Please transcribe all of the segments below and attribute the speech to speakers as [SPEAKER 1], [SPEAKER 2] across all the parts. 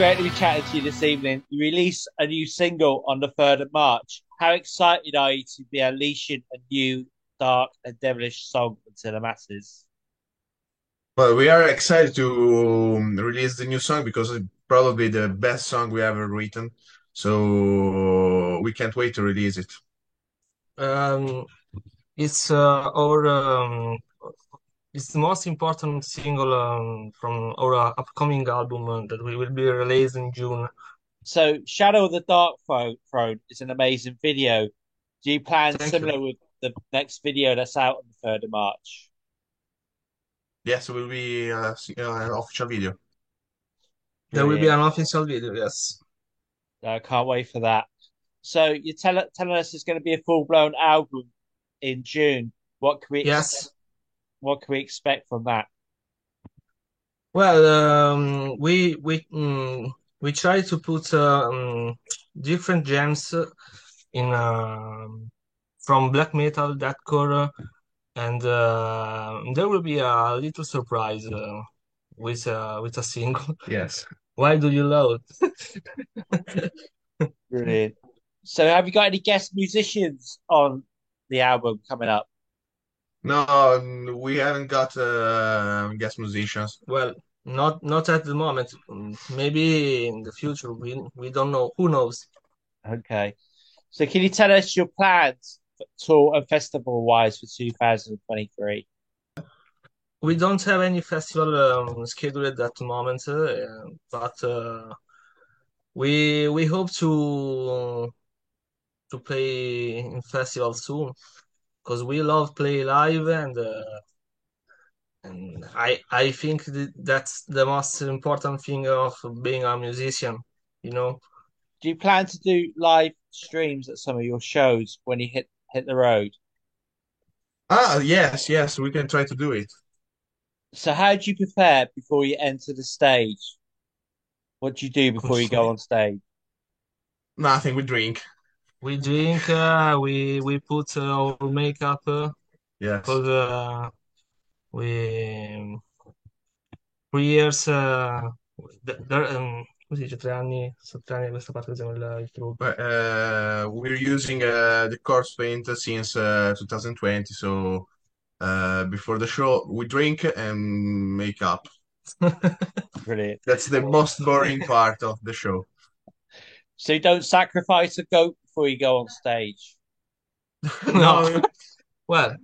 [SPEAKER 1] great to be chatting to you this evening. You release a new single on the 3rd of March. How excited are you to be unleashing a new, dark, and devilish song into the masses?
[SPEAKER 2] Well, we are excited to um, release the new song because it's probably the best song we ever written. So we can't wait to release it.
[SPEAKER 3] Um, it's uh, our um, it's the most important single um, from our upcoming album uh, that we will be released in June.
[SPEAKER 1] So, Shadow of the Dark Throne is an amazing video. Do you plan
[SPEAKER 3] Thank
[SPEAKER 1] similar
[SPEAKER 3] you.
[SPEAKER 1] with the next video that's out on the 3rd of March?
[SPEAKER 2] Yes, it will be uh, uh, an official video.
[SPEAKER 3] There will be
[SPEAKER 1] Brilliant.
[SPEAKER 3] an official video, yes.
[SPEAKER 1] I can't wait for that. So, you're tell telling us it's going to be a full blown album in June. What can we expect?
[SPEAKER 3] Yes.
[SPEAKER 1] What can we expect from that?
[SPEAKER 3] Well, um, we we mm, we try to put uh, um, different gems in um from black metal, deathcore, uh, and uh, there will be a little surprise uh, with uh, with a single.
[SPEAKER 2] Yes.
[SPEAKER 3] Why do you love?
[SPEAKER 1] Brilliant. So, have you got any guest musicians on the album coming up?
[SPEAKER 2] No, we haven't got uh, guest musicians.
[SPEAKER 3] Well, not not at the moment. Maybe in the future. We we don't know. Who knows?
[SPEAKER 1] Okay. So, can you tell us your plans tour and festival wise for 2023?
[SPEAKER 3] We don't have any festival um, scheduled at the moment, uh, but uh, we we hope to to play in festival soon because we love play live and uh, and I I think that's the most important thing of being a musician, you know.
[SPEAKER 1] Do you plan to do live streams at some of your shows when you hit hit the road?
[SPEAKER 2] Ah, yes, yes, we can try to do it.
[SPEAKER 1] So, how do you prepare before you enter the stage? What do you do before you go on stage?
[SPEAKER 2] Nothing, we drink.
[SPEAKER 3] We drink, uh, we we put uh, our makeup uh,
[SPEAKER 2] Yes.
[SPEAKER 3] because uh, we three years uh, th- there, um, come si dice tre anni, sono tre anni da questa parte che usiamo il, il trucco.
[SPEAKER 2] Uh, we're using uh, the corpse paint since uh, 2020, so uh, before the show, we drink and make up.
[SPEAKER 1] Brilliant.
[SPEAKER 2] That's the most boring part of the show.
[SPEAKER 1] So, you don't sacrifice a goat before you go on stage.
[SPEAKER 3] No, well,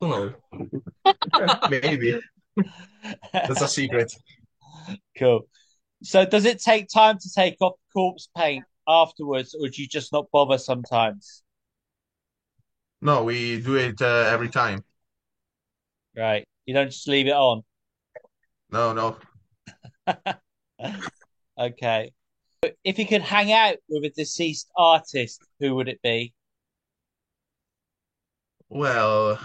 [SPEAKER 3] who knows?
[SPEAKER 2] maybe. That's a secret.
[SPEAKER 1] Cool. So, does it take time to take off corpse paint afterwards, or do you just not bother sometimes?
[SPEAKER 2] No, we do it uh, every time.
[SPEAKER 1] Right. You don't just leave it on.
[SPEAKER 2] No, no.
[SPEAKER 1] Okay. If you could hang out with a deceased artist, who would it be?
[SPEAKER 2] Well,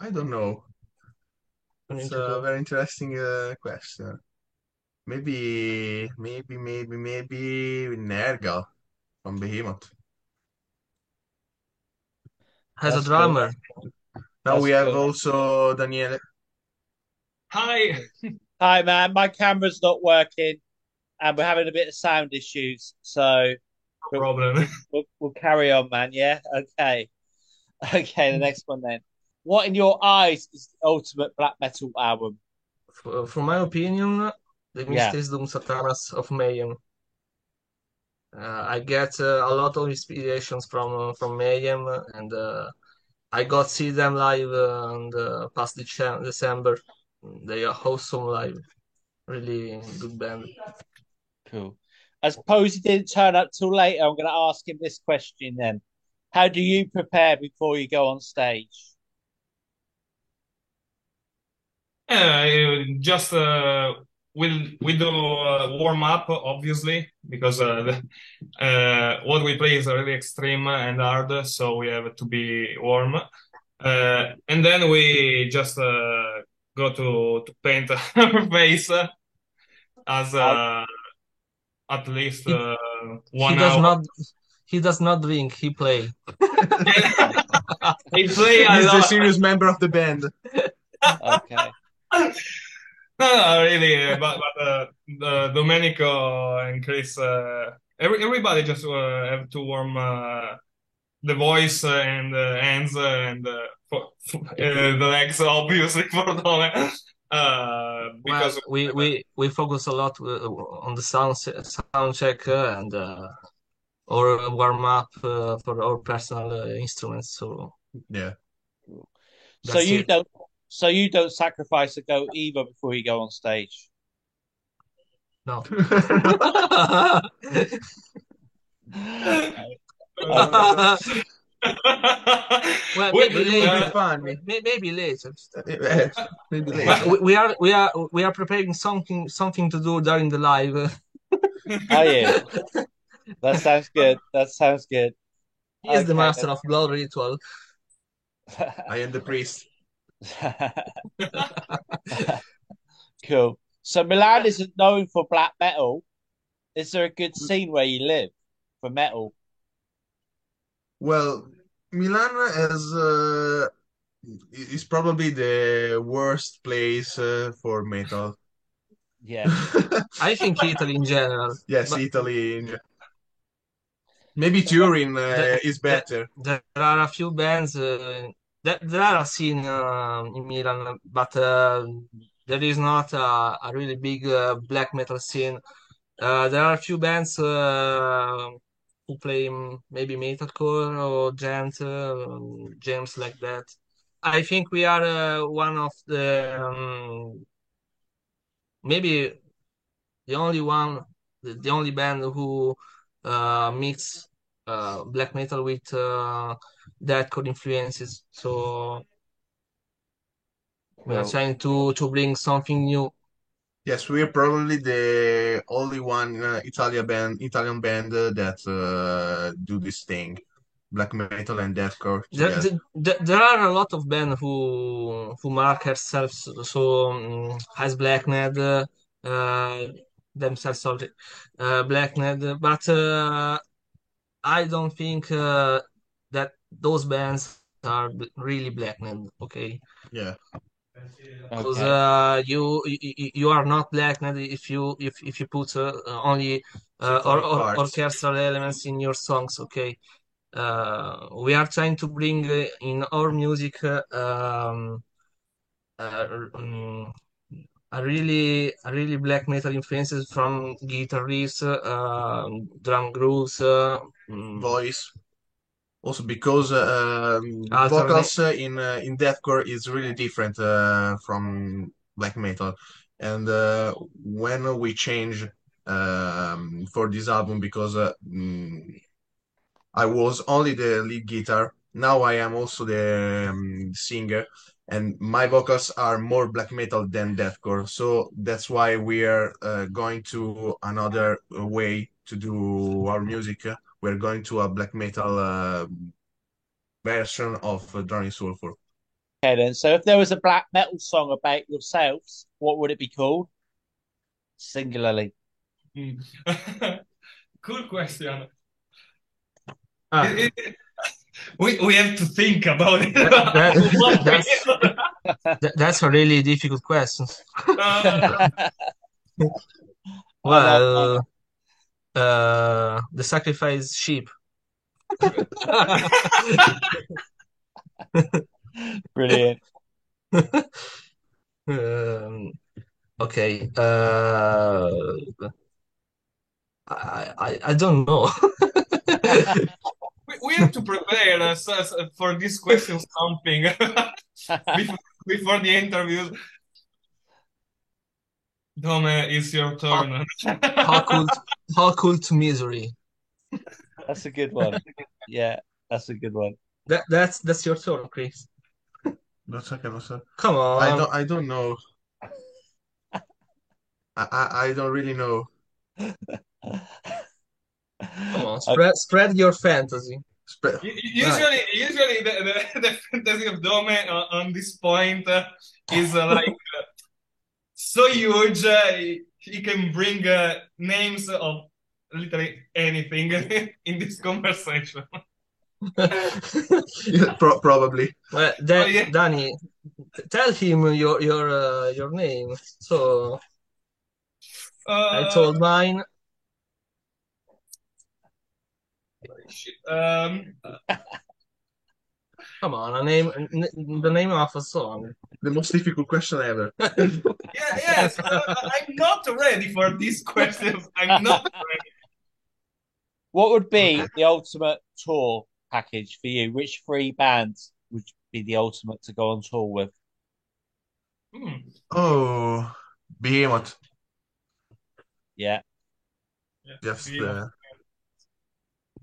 [SPEAKER 2] I don't know.
[SPEAKER 3] An
[SPEAKER 2] It's a very interesting uh, question. Maybe, maybe, maybe, maybe Nergal from Behemoth.
[SPEAKER 3] Has a
[SPEAKER 1] That's
[SPEAKER 3] drummer.
[SPEAKER 2] Now
[SPEAKER 1] That's
[SPEAKER 2] we have
[SPEAKER 1] cool.
[SPEAKER 2] also Daniele.
[SPEAKER 4] Hi.
[SPEAKER 1] Hi, man. My camera's not working, and we're having a bit of sound issues. So
[SPEAKER 4] No problem.
[SPEAKER 1] we'll, we'll carry on, man. Yeah. Okay. Okay. The next one then. What, in your eyes, is the ultimate black metal album?
[SPEAKER 3] F- From my opinion, the
[SPEAKER 1] Yeah.
[SPEAKER 3] Mysteriis Dom Sathanas of Mayhem. Uh, I get uh, a lot of inspirations from uh, from Mayhem, and uh, I got see them live uh, on the past Dece- December. They are awesome live, really good band.
[SPEAKER 1] Cool. I suppose he didn't turn up till later. I'm going to ask him this question then. How do you prepare before you go on stage?
[SPEAKER 4] Uh, just uh, we'll we do uh, warm up obviously because uh, uh, what we play is really extreme and hard, so we have to be warm. Uh, and then we just uh, go to to paint our face as uh, at least
[SPEAKER 3] He
[SPEAKER 4] uh,
[SPEAKER 3] he does
[SPEAKER 4] hour.
[SPEAKER 3] not he does not drink. He play.
[SPEAKER 4] He play
[SPEAKER 2] He's the
[SPEAKER 4] lot.
[SPEAKER 2] serious member of the band.
[SPEAKER 1] Okay.
[SPEAKER 4] No, no, really, but but uh, the Domenico and Chris, uh, every, everybody just uh, have to warm uh, the voice and the hands and uh, for, for, uh, the legs, obviously for Dome, uh, because
[SPEAKER 3] Well, we we we focus a lot uh, on the sound sound check uh, and uh, or warm up uh, for our personal uh, instruments. So
[SPEAKER 2] Yeah.
[SPEAKER 1] So you
[SPEAKER 3] it.
[SPEAKER 1] don't. So you don't sacrifice a goat either before you go on stage.
[SPEAKER 3] No.
[SPEAKER 1] Uh,
[SPEAKER 3] Well, maybe
[SPEAKER 2] It
[SPEAKER 3] later.
[SPEAKER 2] funny.
[SPEAKER 3] Maybe later.
[SPEAKER 2] Maybe later.
[SPEAKER 3] we, we are we are we are preparing something something to do during the live.
[SPEAKER 1] oh yeah, that sounds good. That sounds good.
[SPEAKER 3] He is the master of blood ritual.
[SPEAKER 2] I am the priest.
[SPEAKER 1] cool. So Milan isn't known for black metal. Is there a good mm. scene where you live for metal?
[SPEAKER 2] Well, Milan is uh, is probably the worst place uh, for metal.
[SPEAKER 1] Yeah.
[SPEAKER 3] I think Italy in general.
[SPEAKER 2] Yes,
[SPEAKER 3] But
[SPEAKER 2] Italy. in- Maybe Turin uh,
[SPEAKER 3] there,
[SPEAKER 2] is
[SPEAKER 3] there,
[SPEAKER 2] better.
[SPEAKER 3] there are a few bands. Uh, that there are a scene uh, in Milan, but uh, there is not a, a really big uh, black metal scene. Uh, there are a few bands uh, who play maybe metalcore or djent, uh, jams like that. I think we are uh, one of the um, maybe the only one, the, the only band who uh, mix uh, black metal with uh, deathcore influences. So we are trying to to bring something new.
[SPEAKER 2] Yes, we're probably the only one uh, Italian band, Italian band uh, that uh, do this thing, black metal and deathcore
[SPEAKER 3] There, there, there are a lot of bands who who mark themselves so um, as Blackened uh, uh, themselves sorry, uh, Blackened, but uh, I don't think uh, that those bands are really black metal. Okay,
[SPEAKER 2] Yeah.
[SPEAKER 3] Because
[SPEAKER 1] Okay.
[SPEAKER 3] uh, you, you you are not Blackened if you if if you put uh, only uh, or, or orchestral elements in your songs. Okay uh, we are trying to bring uh, in our music uh, um, uh, um, a really a really black metal influences from guitar riffs, uh, drum grooves, uh, mm,
[SPEAKER 2] Voice. Also because uh, um, vocals uh, in uh, in deathcore is really different uh, from black metal. And uh, when we change um, for this album, because uh, mm, I was only the lead guitar. Now I am also the um, singer, and my vocals are more black metal than deathcore. So that's why we are uh, going to another way to do our music. We're going to a black metal uh, version of uh, Drown in Sulphur.
[SPEAKER 1] Okay then. So if there was a black metal song about yourselves, what would it be called? Singularly.
[SPEAKER 4] Mm. Cool question.
[SPEAKER 3] Ah,
[SPEAKER 4] It- it- we we have to think about it.
[SPEAKER 3] that, that, that's that's a really difficult question.
[SPEAKER 4] Uh,
[SPEAKER 3] Well, uh, the sacrifice sheep.
[SPEAKER 1] Brilliant.
[SPEAKER 3] Um, okay. Uh, I, I I don't know.
[SPEAKER 4] we, we have to prepare uh, so- so- for this question something before, before the interview. Dome, it's your turn.
[SPEAKER 3] How Occult, occult misery.
[SPEAKER 1] That's a good one. Yeah, that's a good one.
[SPEAKER 3] That that's that's your turn, Chris.
[SPEAKER 2] No so, no so.
[SPEAKER 3] Come on.
[SPEAKER 2] I don't I don't know. I, I, I don't really know.
[SPEAKER 3] Come on. Spread spread your fantasy.
[SPEAKER 2] Spe-
[SPEAKER 4] U- Usually, usually the, the, the fantasy of Dome on, on this point uh, is uh, like uh, so huge, uh, he, he can bring uh, names of literally anything in this conversation.
[SPEAKER 2] Pro- probably.
[SPEAKER 3] Well, Da-
[SPEAKER 4] Oh, yeah.
[SPEAKER 3] Danny, tell him your your uh, your name. So I
[SPEAKER 4] Uh,
[SPEAKER 3] told mine.
[SPEAKER 4] shit. Um,
[SPEAKER 3] Come on, a name, n- the name of a song.
[SPEAKER 2] The most difficult question ever.
[SPEAKER 4] yeah, yes. I, I'm not ready for these questions. I'm not ready.
[SPEAKER 1] What would be the ultimate tour package for you? Which three bands would be the ultimate to go on tour with?
[SPEAKER 4] Hmm.
[SPEAKER 2] Oh, Behemoth.
[SPEAKER 1] Yeah.
[SPEAKER 4] Yeah,
[SPEAKER 2] Just
[SPEAKER 4] yeah.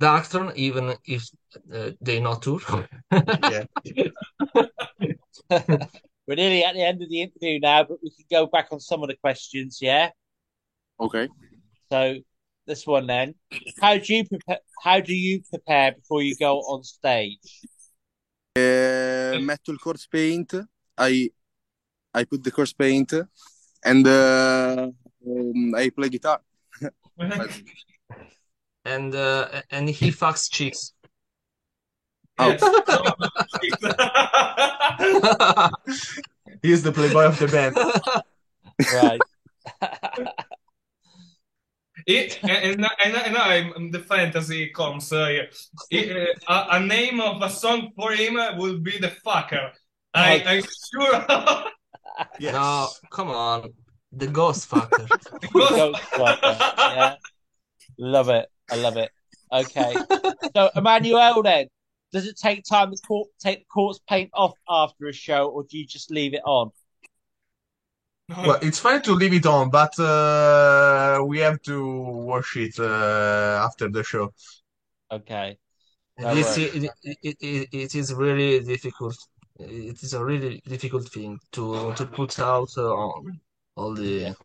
[SPEAKER 2] Uh,
[SPEAKER 3] even if uh, they not tour.
[SPEAKER 2] yeah.
[SPEAKER 1] We're nearly at the end of the interview now, but we can go back on some of the questions. Yeah.
[SPEAKER 5] Okay.
[SPEAKER 1] So this one then, how do you prepare? How do you prepare before you go on stage?
[SPEAKER 5] Uh, metto il corpse paint. I I put the corpse paint and uh, um, I play guitar.
[SPEAKER 3] And uh, and he fucks chicks.
[SPEAKER 4] Yes.
[SPEAKER 2] He's the playboy of the band.
[SPEAKER 1] Right.
[SPEAKER 4] It, and, and, and I'm the fantasy comes. Uh, it, uh, a, a name of a song for him will be the fucker. I, I'm sure.
[SPEAKER 2] Yes.
[SPEAKER 3] No, come on, the ghost fucker.
[SPEAKER 1] Ghost Fucker, yeah. Love it. I love it. Okay. So Emmanuel, then, does it take time to court, take the corpse paint off after a show, or do you just leave it on?
[SPEAKER 2] Well, it's fine to leave it on, but uh, we have to wash it uh, after the show.
[SPEAKER 1] Okay. No
[SPEAKER 3] This it, it, it, it is really difficult. It is a really difficult thing to to put out uh, all the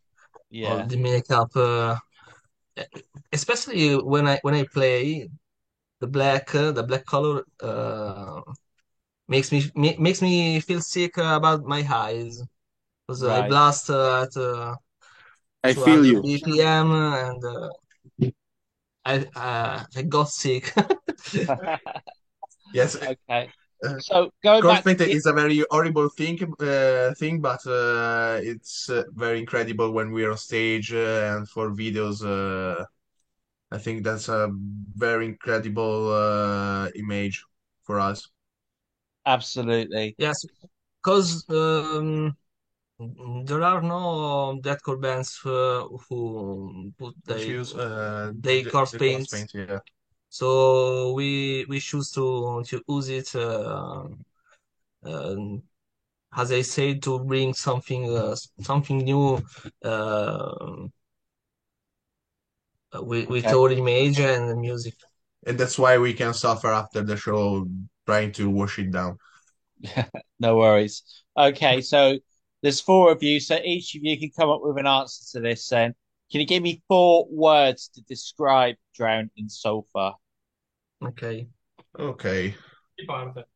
[SPEAKER 3] all
[SPEAKER 1] Yeah.
[SPEAKER 3] the makeup, uh, especially when I when I play the black uh, the black color uh, makes me ma- makes me feel sick uh, about my eyes because I blast uh, at uh,
[SPEAKER 5] I feel you.
[SPEAKER 3] BPM and uh, I uh, I got sick.
[SPEAKER 2] Yes,
[SPEAKER 1] Okay.
[SPEAKER 2] Uh,
[SPEAKER 1] So going
[SPEAKER 2] corpse
[SPEAKER 1] back to
[SPEAKER 2] paint
[SPEAKER 1] the,
[SPEAKER 2] is a very horrible thing, uh, thing, but uh, it's uh, very incredible when we're on stage uh, and for videos. Uh, I think that's a very incredible uh, image for us.
[SPEAKER 1] absolutely.
[SPEAKER 3] Yes, because um, there are no deathcore bands uh, who put
[SPEAKER 2] Which
[SPEAKER 3] they
[SPEAKER 2] use uh,
[SPEAKER 3] they
[SPEAKER 2] the,
[SPEAKER 3] corpse
[SPEAKER 2] the
[SPEAKER 3] paint.
[SPEAKER 2] corpse paint, yeah.
[SPEAKER 3] So we we choose to to use it uh, um, as I said to bring something uh, something new uh, with with
[SPEAKER 1] Okay.
[SPEAKER 3] our image and music.
[SPEAKER 2] And that's why we can suffer after the show trying to wash it down.
[SPEAKER 1] No worries. Okay, so there's four of you, so each of you can come up with an answer to this then. Can you give me four words to describe Drown in Sulphur?
[SPEAKER 3] Ok,
[SPEAKER 2] Okay.
[SPEAKER 4] Chi parte?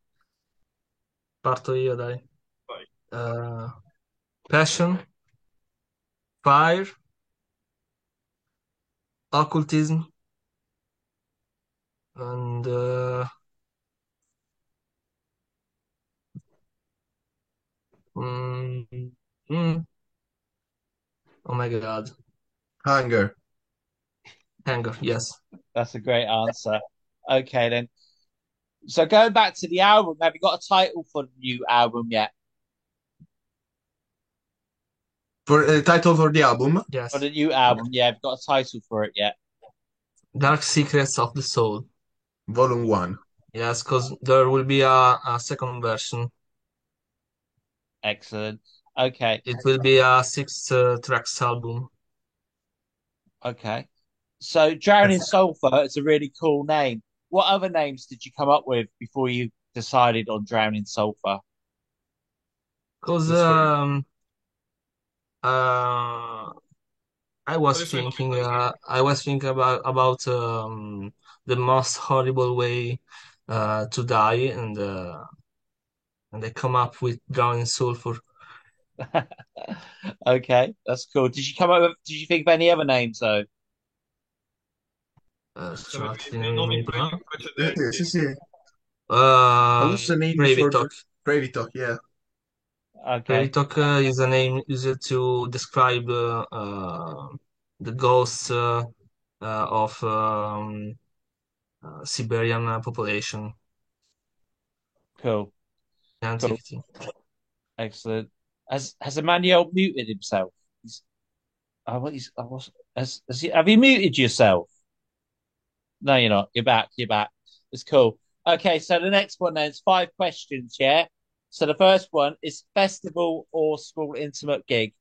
[SPEAKER 3] parto io, dai.
[SPEAKER 4] Vai.
[SPEAKER 3] Uh, passion, fire, occultism, and uh, mm, mm, oh my God,
[SPEAKER 2] Hunger.
[SPEAKER 3] anger. Yes.
[SPEAKER 1] That's a great answer. Okay, then. So going back to the album, have you got a title for the new album yet?
[SPEAKER 2] For uh, title for the album,
[SPEAKER 3] Yes.
[SPEAKER 1] For the new album, yeah, have you got a title for it yet?
[SPEAKER 3] Dark Secrets of the Soul.
[SPEAKER 2] Volume One.
[SPEAKER 3] Yes, because there will be a, a second version.
[SPEAKER 1] Excellent. Okay,
[SPEAKER 3] It will be a six uh, tracks album.
[SPEAKER 1] okay. So Drown in Sulphur is a really cool name. What other names did you come up with before you decided on drown in Sulphur?
[SPEAKER 3] Because um, uh, I was thinking, uh, I was thinking about about um, the most horrible way uh, to die, and uh, and I come up with Drown in Sulphur.
[SPEAKER 1] Okay, that's cool. Did you come up with, did you think of any other names though?
[SPEAKER 3] Uh,
[SPEAKER 4] Sono
[SPEAKER 3] un
[SPEAKER 4] dei, dei nomi
[SPEAKER 3] attimo,
[SPEAKER 4] pre-
[SPEAKER 2] Sì,
[SPEAKER 4] precedenti.
[SPEAKER 2] sì, sì.
[SPEAKER 3] uh,
[SPEAKER 2] Hallucinate
[SPEAKER 3] Gravy Talk.
[SPEAKER 2] Gravy Talk, yeah.
[SPEAKER 1] Okay.
[SPEAKER 3] Teritok uh, is a name used to describe uh, uh, the ghosts uh, uh, of um, uh, Siberian uh, population
[SPEAKER 1] Cool.
[SPEAKER 3] in antiquity.
[SPEAKER 1] Excellent. Has has Emmanuel muted himself? He's, oh, what he's, I was, has, has he, have you muted yourself? No, you're not. You're back. You're back. It's cool. Okay, so the next one then is five questions, yeah? So the first one is festival or small intimate gig?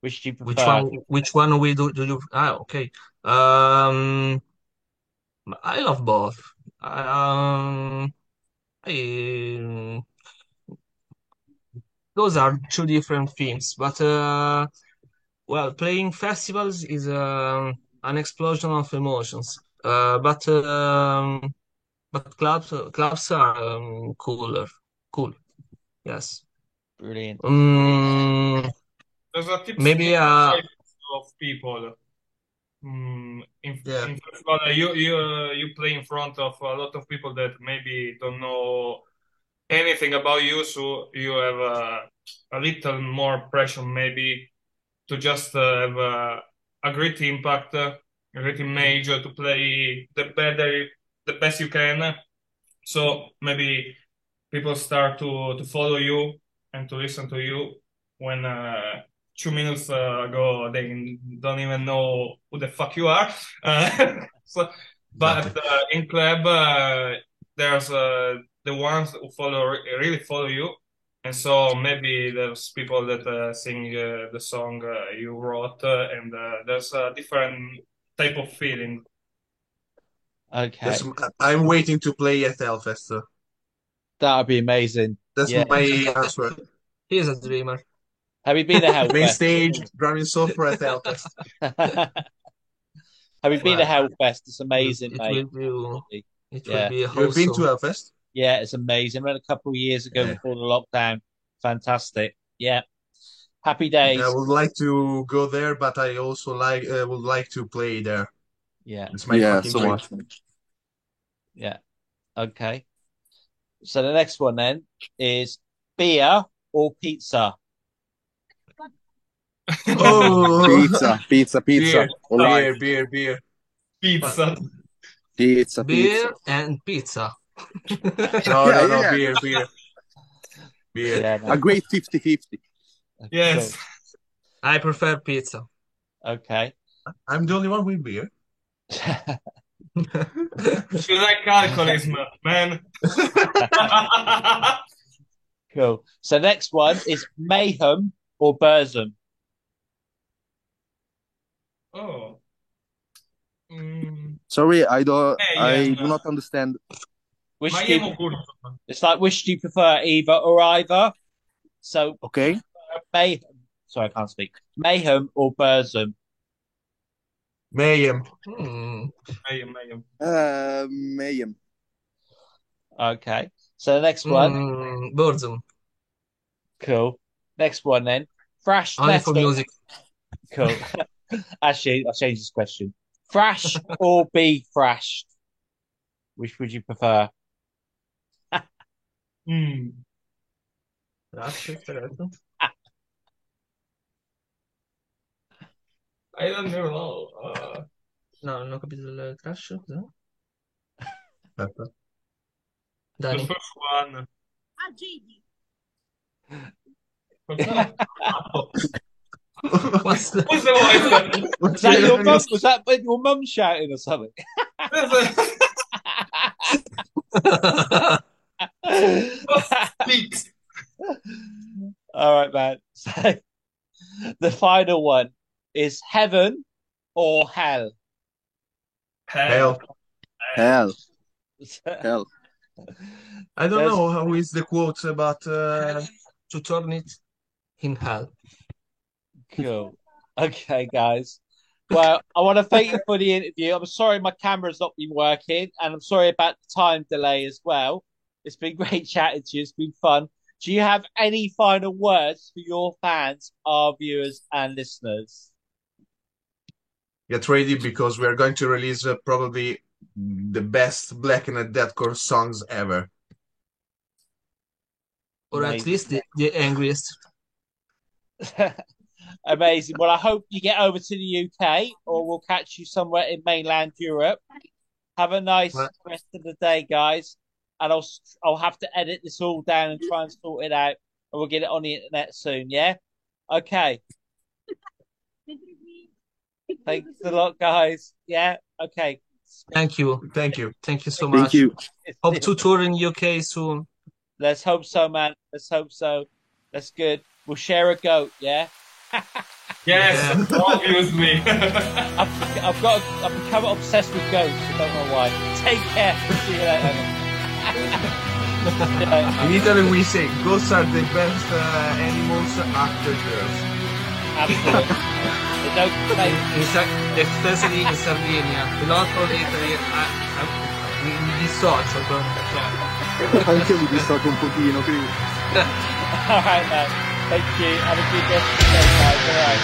[SPEAKER 1] Which do you
[SPEAKER 3] Which one? Which one we do? Do you? Ah, okay. Um, I love both. Um, I, those are two different things, but uh, well, playing festivals is um, an explosion of emotions. Uh, but um, but clubs clubs are um, cooler, cool. Yes.
[SPEAKER 1] Brilliant.
[SPEAKER 3] Um,
[SPEAKER 4] There's a tips
[SPEAKER 3] maybe uh,
[SPEAKER 4] of people. Mm, in,
[SPEAKER 2] Yeah.
[SPEAKER 4] in festival, uh, you you uh, you play in front of a lot of people that maybe don't know anything about you, so you have uh, a little more pressure maybe to just uh, have uh, a great impact, a great image to play the better, the best you can. So maybe people start to to follow you and to listen to you when uh, two minutes uh, ago they don't even know who the fuck you are. Uh, so, but uh, in club, uh, there's uh, the ones who follow really follow you, and so maybe there's people that uh, sing uh, the song uh, you wrote, uh, and uh, there's a different type of feeling.
[SPEAKER 1] Okay.
[SPEAKER 2] That's, I'm waiting to play at Hellfest. uh,
[SPEAKER 1] That would be amazing.
[SPEAKER 2] That's
[SPEAKER 1] Yeah.
[SPEAKER 2] my answer.
[SPEAKER 3] he is a dreamer.
[SPEAKER 1] Have you been to
[SPEAKER 2] Main
[SPEAKER 1] Hellfest?
[SPEAKER 2] stage, drumming software at Hellfest.
[SPEAKER 1] Have you been to
[SPEAKER 2] Wow.
[SPEAKER 1] Hellfest? It's amazing,
[SPEAKER 3] It
[SPEAKER 1] mate.
[SPEAKER 3] will be it will
[SPEAKER 1] Yeah.
[SPEAKER 3] be
[SPEAKER 2] You've been to
[SPEAKER 3] wholesome.
[SPEAKER 2] Hellfest?
[SPEAKER 1] Yeah, it's amazing. Went a couple of years ago
[SPEAKER 2] Yeah.
[SPEAKER 1] before the lockdown. Fantastic. Yeah. Happy days.
[SPEAKER 2] I would like to go there, but I also like uh, would like to play there.
[SPEAKER 1] Yeah.
[SPEAKER 2] It's my
[SPEAKER 5] Yeah,
[SPEAKER 2] fucking
[SPEAKER 5] so much.
[SPEAKER 1] Yeah. Okay. So the next one then is beer or pizza?
[SPEAKER 2] Oh,
[SPEAKER 5] Pizza, pizza, pizza.
[SPEAKER 4] Beer.
[SPEAKER 2] Beer, beer, beer.
[SPEAKER 4] Pizza.
[SPEAKER 5] Pizza,
[SPEAKER 3] Beer and pizza.
[SPEAKER 2] No,
[SPEAKER 5] Yeah,
[SPEAKER 2] no, no,
[SPEAKER 5] yeah.
[SPEAKER 2] beer, beer, beer.
[SPEAKER 1] Yeah. no.
[SPEAKER 5] A great 50-50.
[SPEAKER 4] Yes.
[SPEAKER 3] I prefer pizza.
[SPEAKER 1] Okay.
[SPEAKER 2] I'm the only one with beer.
[SPEAKER 4] You like alcoholism, man.
[SPEAKER 1] cool. So next one is mayhem or Burzum.
[SPEAKER 4] oh. Mm,
[SPEAKER 5] Sorry, I don't.
[SPEAKER 4] Yeah,
[SPEAKER 5] I
[SPEAKER 4] yeah.
[SPEAKER 5] do not understand.
[SPEAKER 1] Which do you, it's like which do you prefer, either or either? So
[SPEAKER 5] Okay.
[SPEAKER 1] mayhem. Sorry, I can't speak. Mayhem or Burzum.
[SPEAKER 2] Mayhem.
[SPEAKER 3] Hmm.
[SPEAKER 4] Meglio, meglio.
[SPEAKER 5] Uh, mayhem.
[SPEAKER 1] Okay. So the next one,
[SPEAKER 3] Mm, Burzum.
[SPEAKER 1] cool. Next one then, thrash
[SPEAKER 3] Only for
[SPEAKER 1] metal.
[SPEAKER 3] music.
[SPEAKER 1] Cool. Actually, I'll change this question. Thrash or be thrashed? Which would you prefer?
[SPEAKER 4] Mm.
[SPEAKER 3] Grazie, certo.
[SPEAKER 4] I don't know. Uh,
[SPEAKER 3] No, non ho capito il crash. Cos'è?
[SPEAKER 2] Aspetta.
[SPEAKER 4] the
[SPEAKER 3] Dani.
[SPEAKER 4] first one.
[SPEAKER 6] Ah, Gigi.
[SPEAKER 3] What's the...
[SPEAKER 4] Who's the voice?
[SPEAKER 1] Was that your mum? Was that your mum shouting or something?
[SPEAKER 4] Speaks.
[SPEAKER 1] All right, man. So the final one is heaven or hell.
[SPEAKER 2] Hell.
[SPEAKER 5] Hell. Hell.
[SPEAKER 2] I don't
[SPEAKER 1] There's-
[SPEAKER 2] know how is the quote about uh,
[SPEAKER 3] to turn it in hell.
[SPEAKER 1] Cool. Okay, guys. Well, I want to thank you for the interview. I'm sorry my camera's not been working, and I'm sorry about the time delay as well. It's been great chatting to you. It's been fun. Do you have any final words for your fans, our viewers, and listeners?
[SPEAKER 2] Get ready because we are going to release uh, probably the best Black and Deathcore songs ever.
[SPEAKER 3] or at least the, the angriest.
[SPEAKER 1] Amazing. Well, I hope you get over to the UK, or we'll catch you somewhere in mainland Europe. Have a nice
[SPEAKER 3] Well-
[SPEAKER 1] rest of the day, guys. And I'll I'll have to edit this all down and try and sort it out, and we'll get it on the internet soon. Yeah. Okay. Thanks a lot, guys. Yeah. Okay.
[SPEAKER 3] Thank you.
[SPEAKER 2] Thank you.
[SPEAKER 3] Thank you so much.
[SPEAKER 5] Thank
[SPEAKER 3] much.
[SPEAKER 5] you.
[SPEAKER 3] Hope to tour in UK soon.
[SPEAKER 1] Let's hope so, man. Let's hope so. That's good. We'll share a goat. Yeah.
[SPEAKER 4] Yes, obviously.
[SPEAKER 1] I've, I've got. I've become obsessed with goats. I don't know why. Take care. See you later. Yeah,
[SPEAKER 3] In Italy, we say ghosts are the best uh, animals after girls.
[SPEAKER 1] absolutely. They don't play.
[SPEAKER 3] In Sa- especially in Sardinia. A lot of Italy, I, I, mi mi dissocio. Cioè.
[SPEAKER 5] Anche io mi dissocio un pochino, quindi
[SPEAKER 1] All right, man. Thank you. Have a good rest of the day, guys.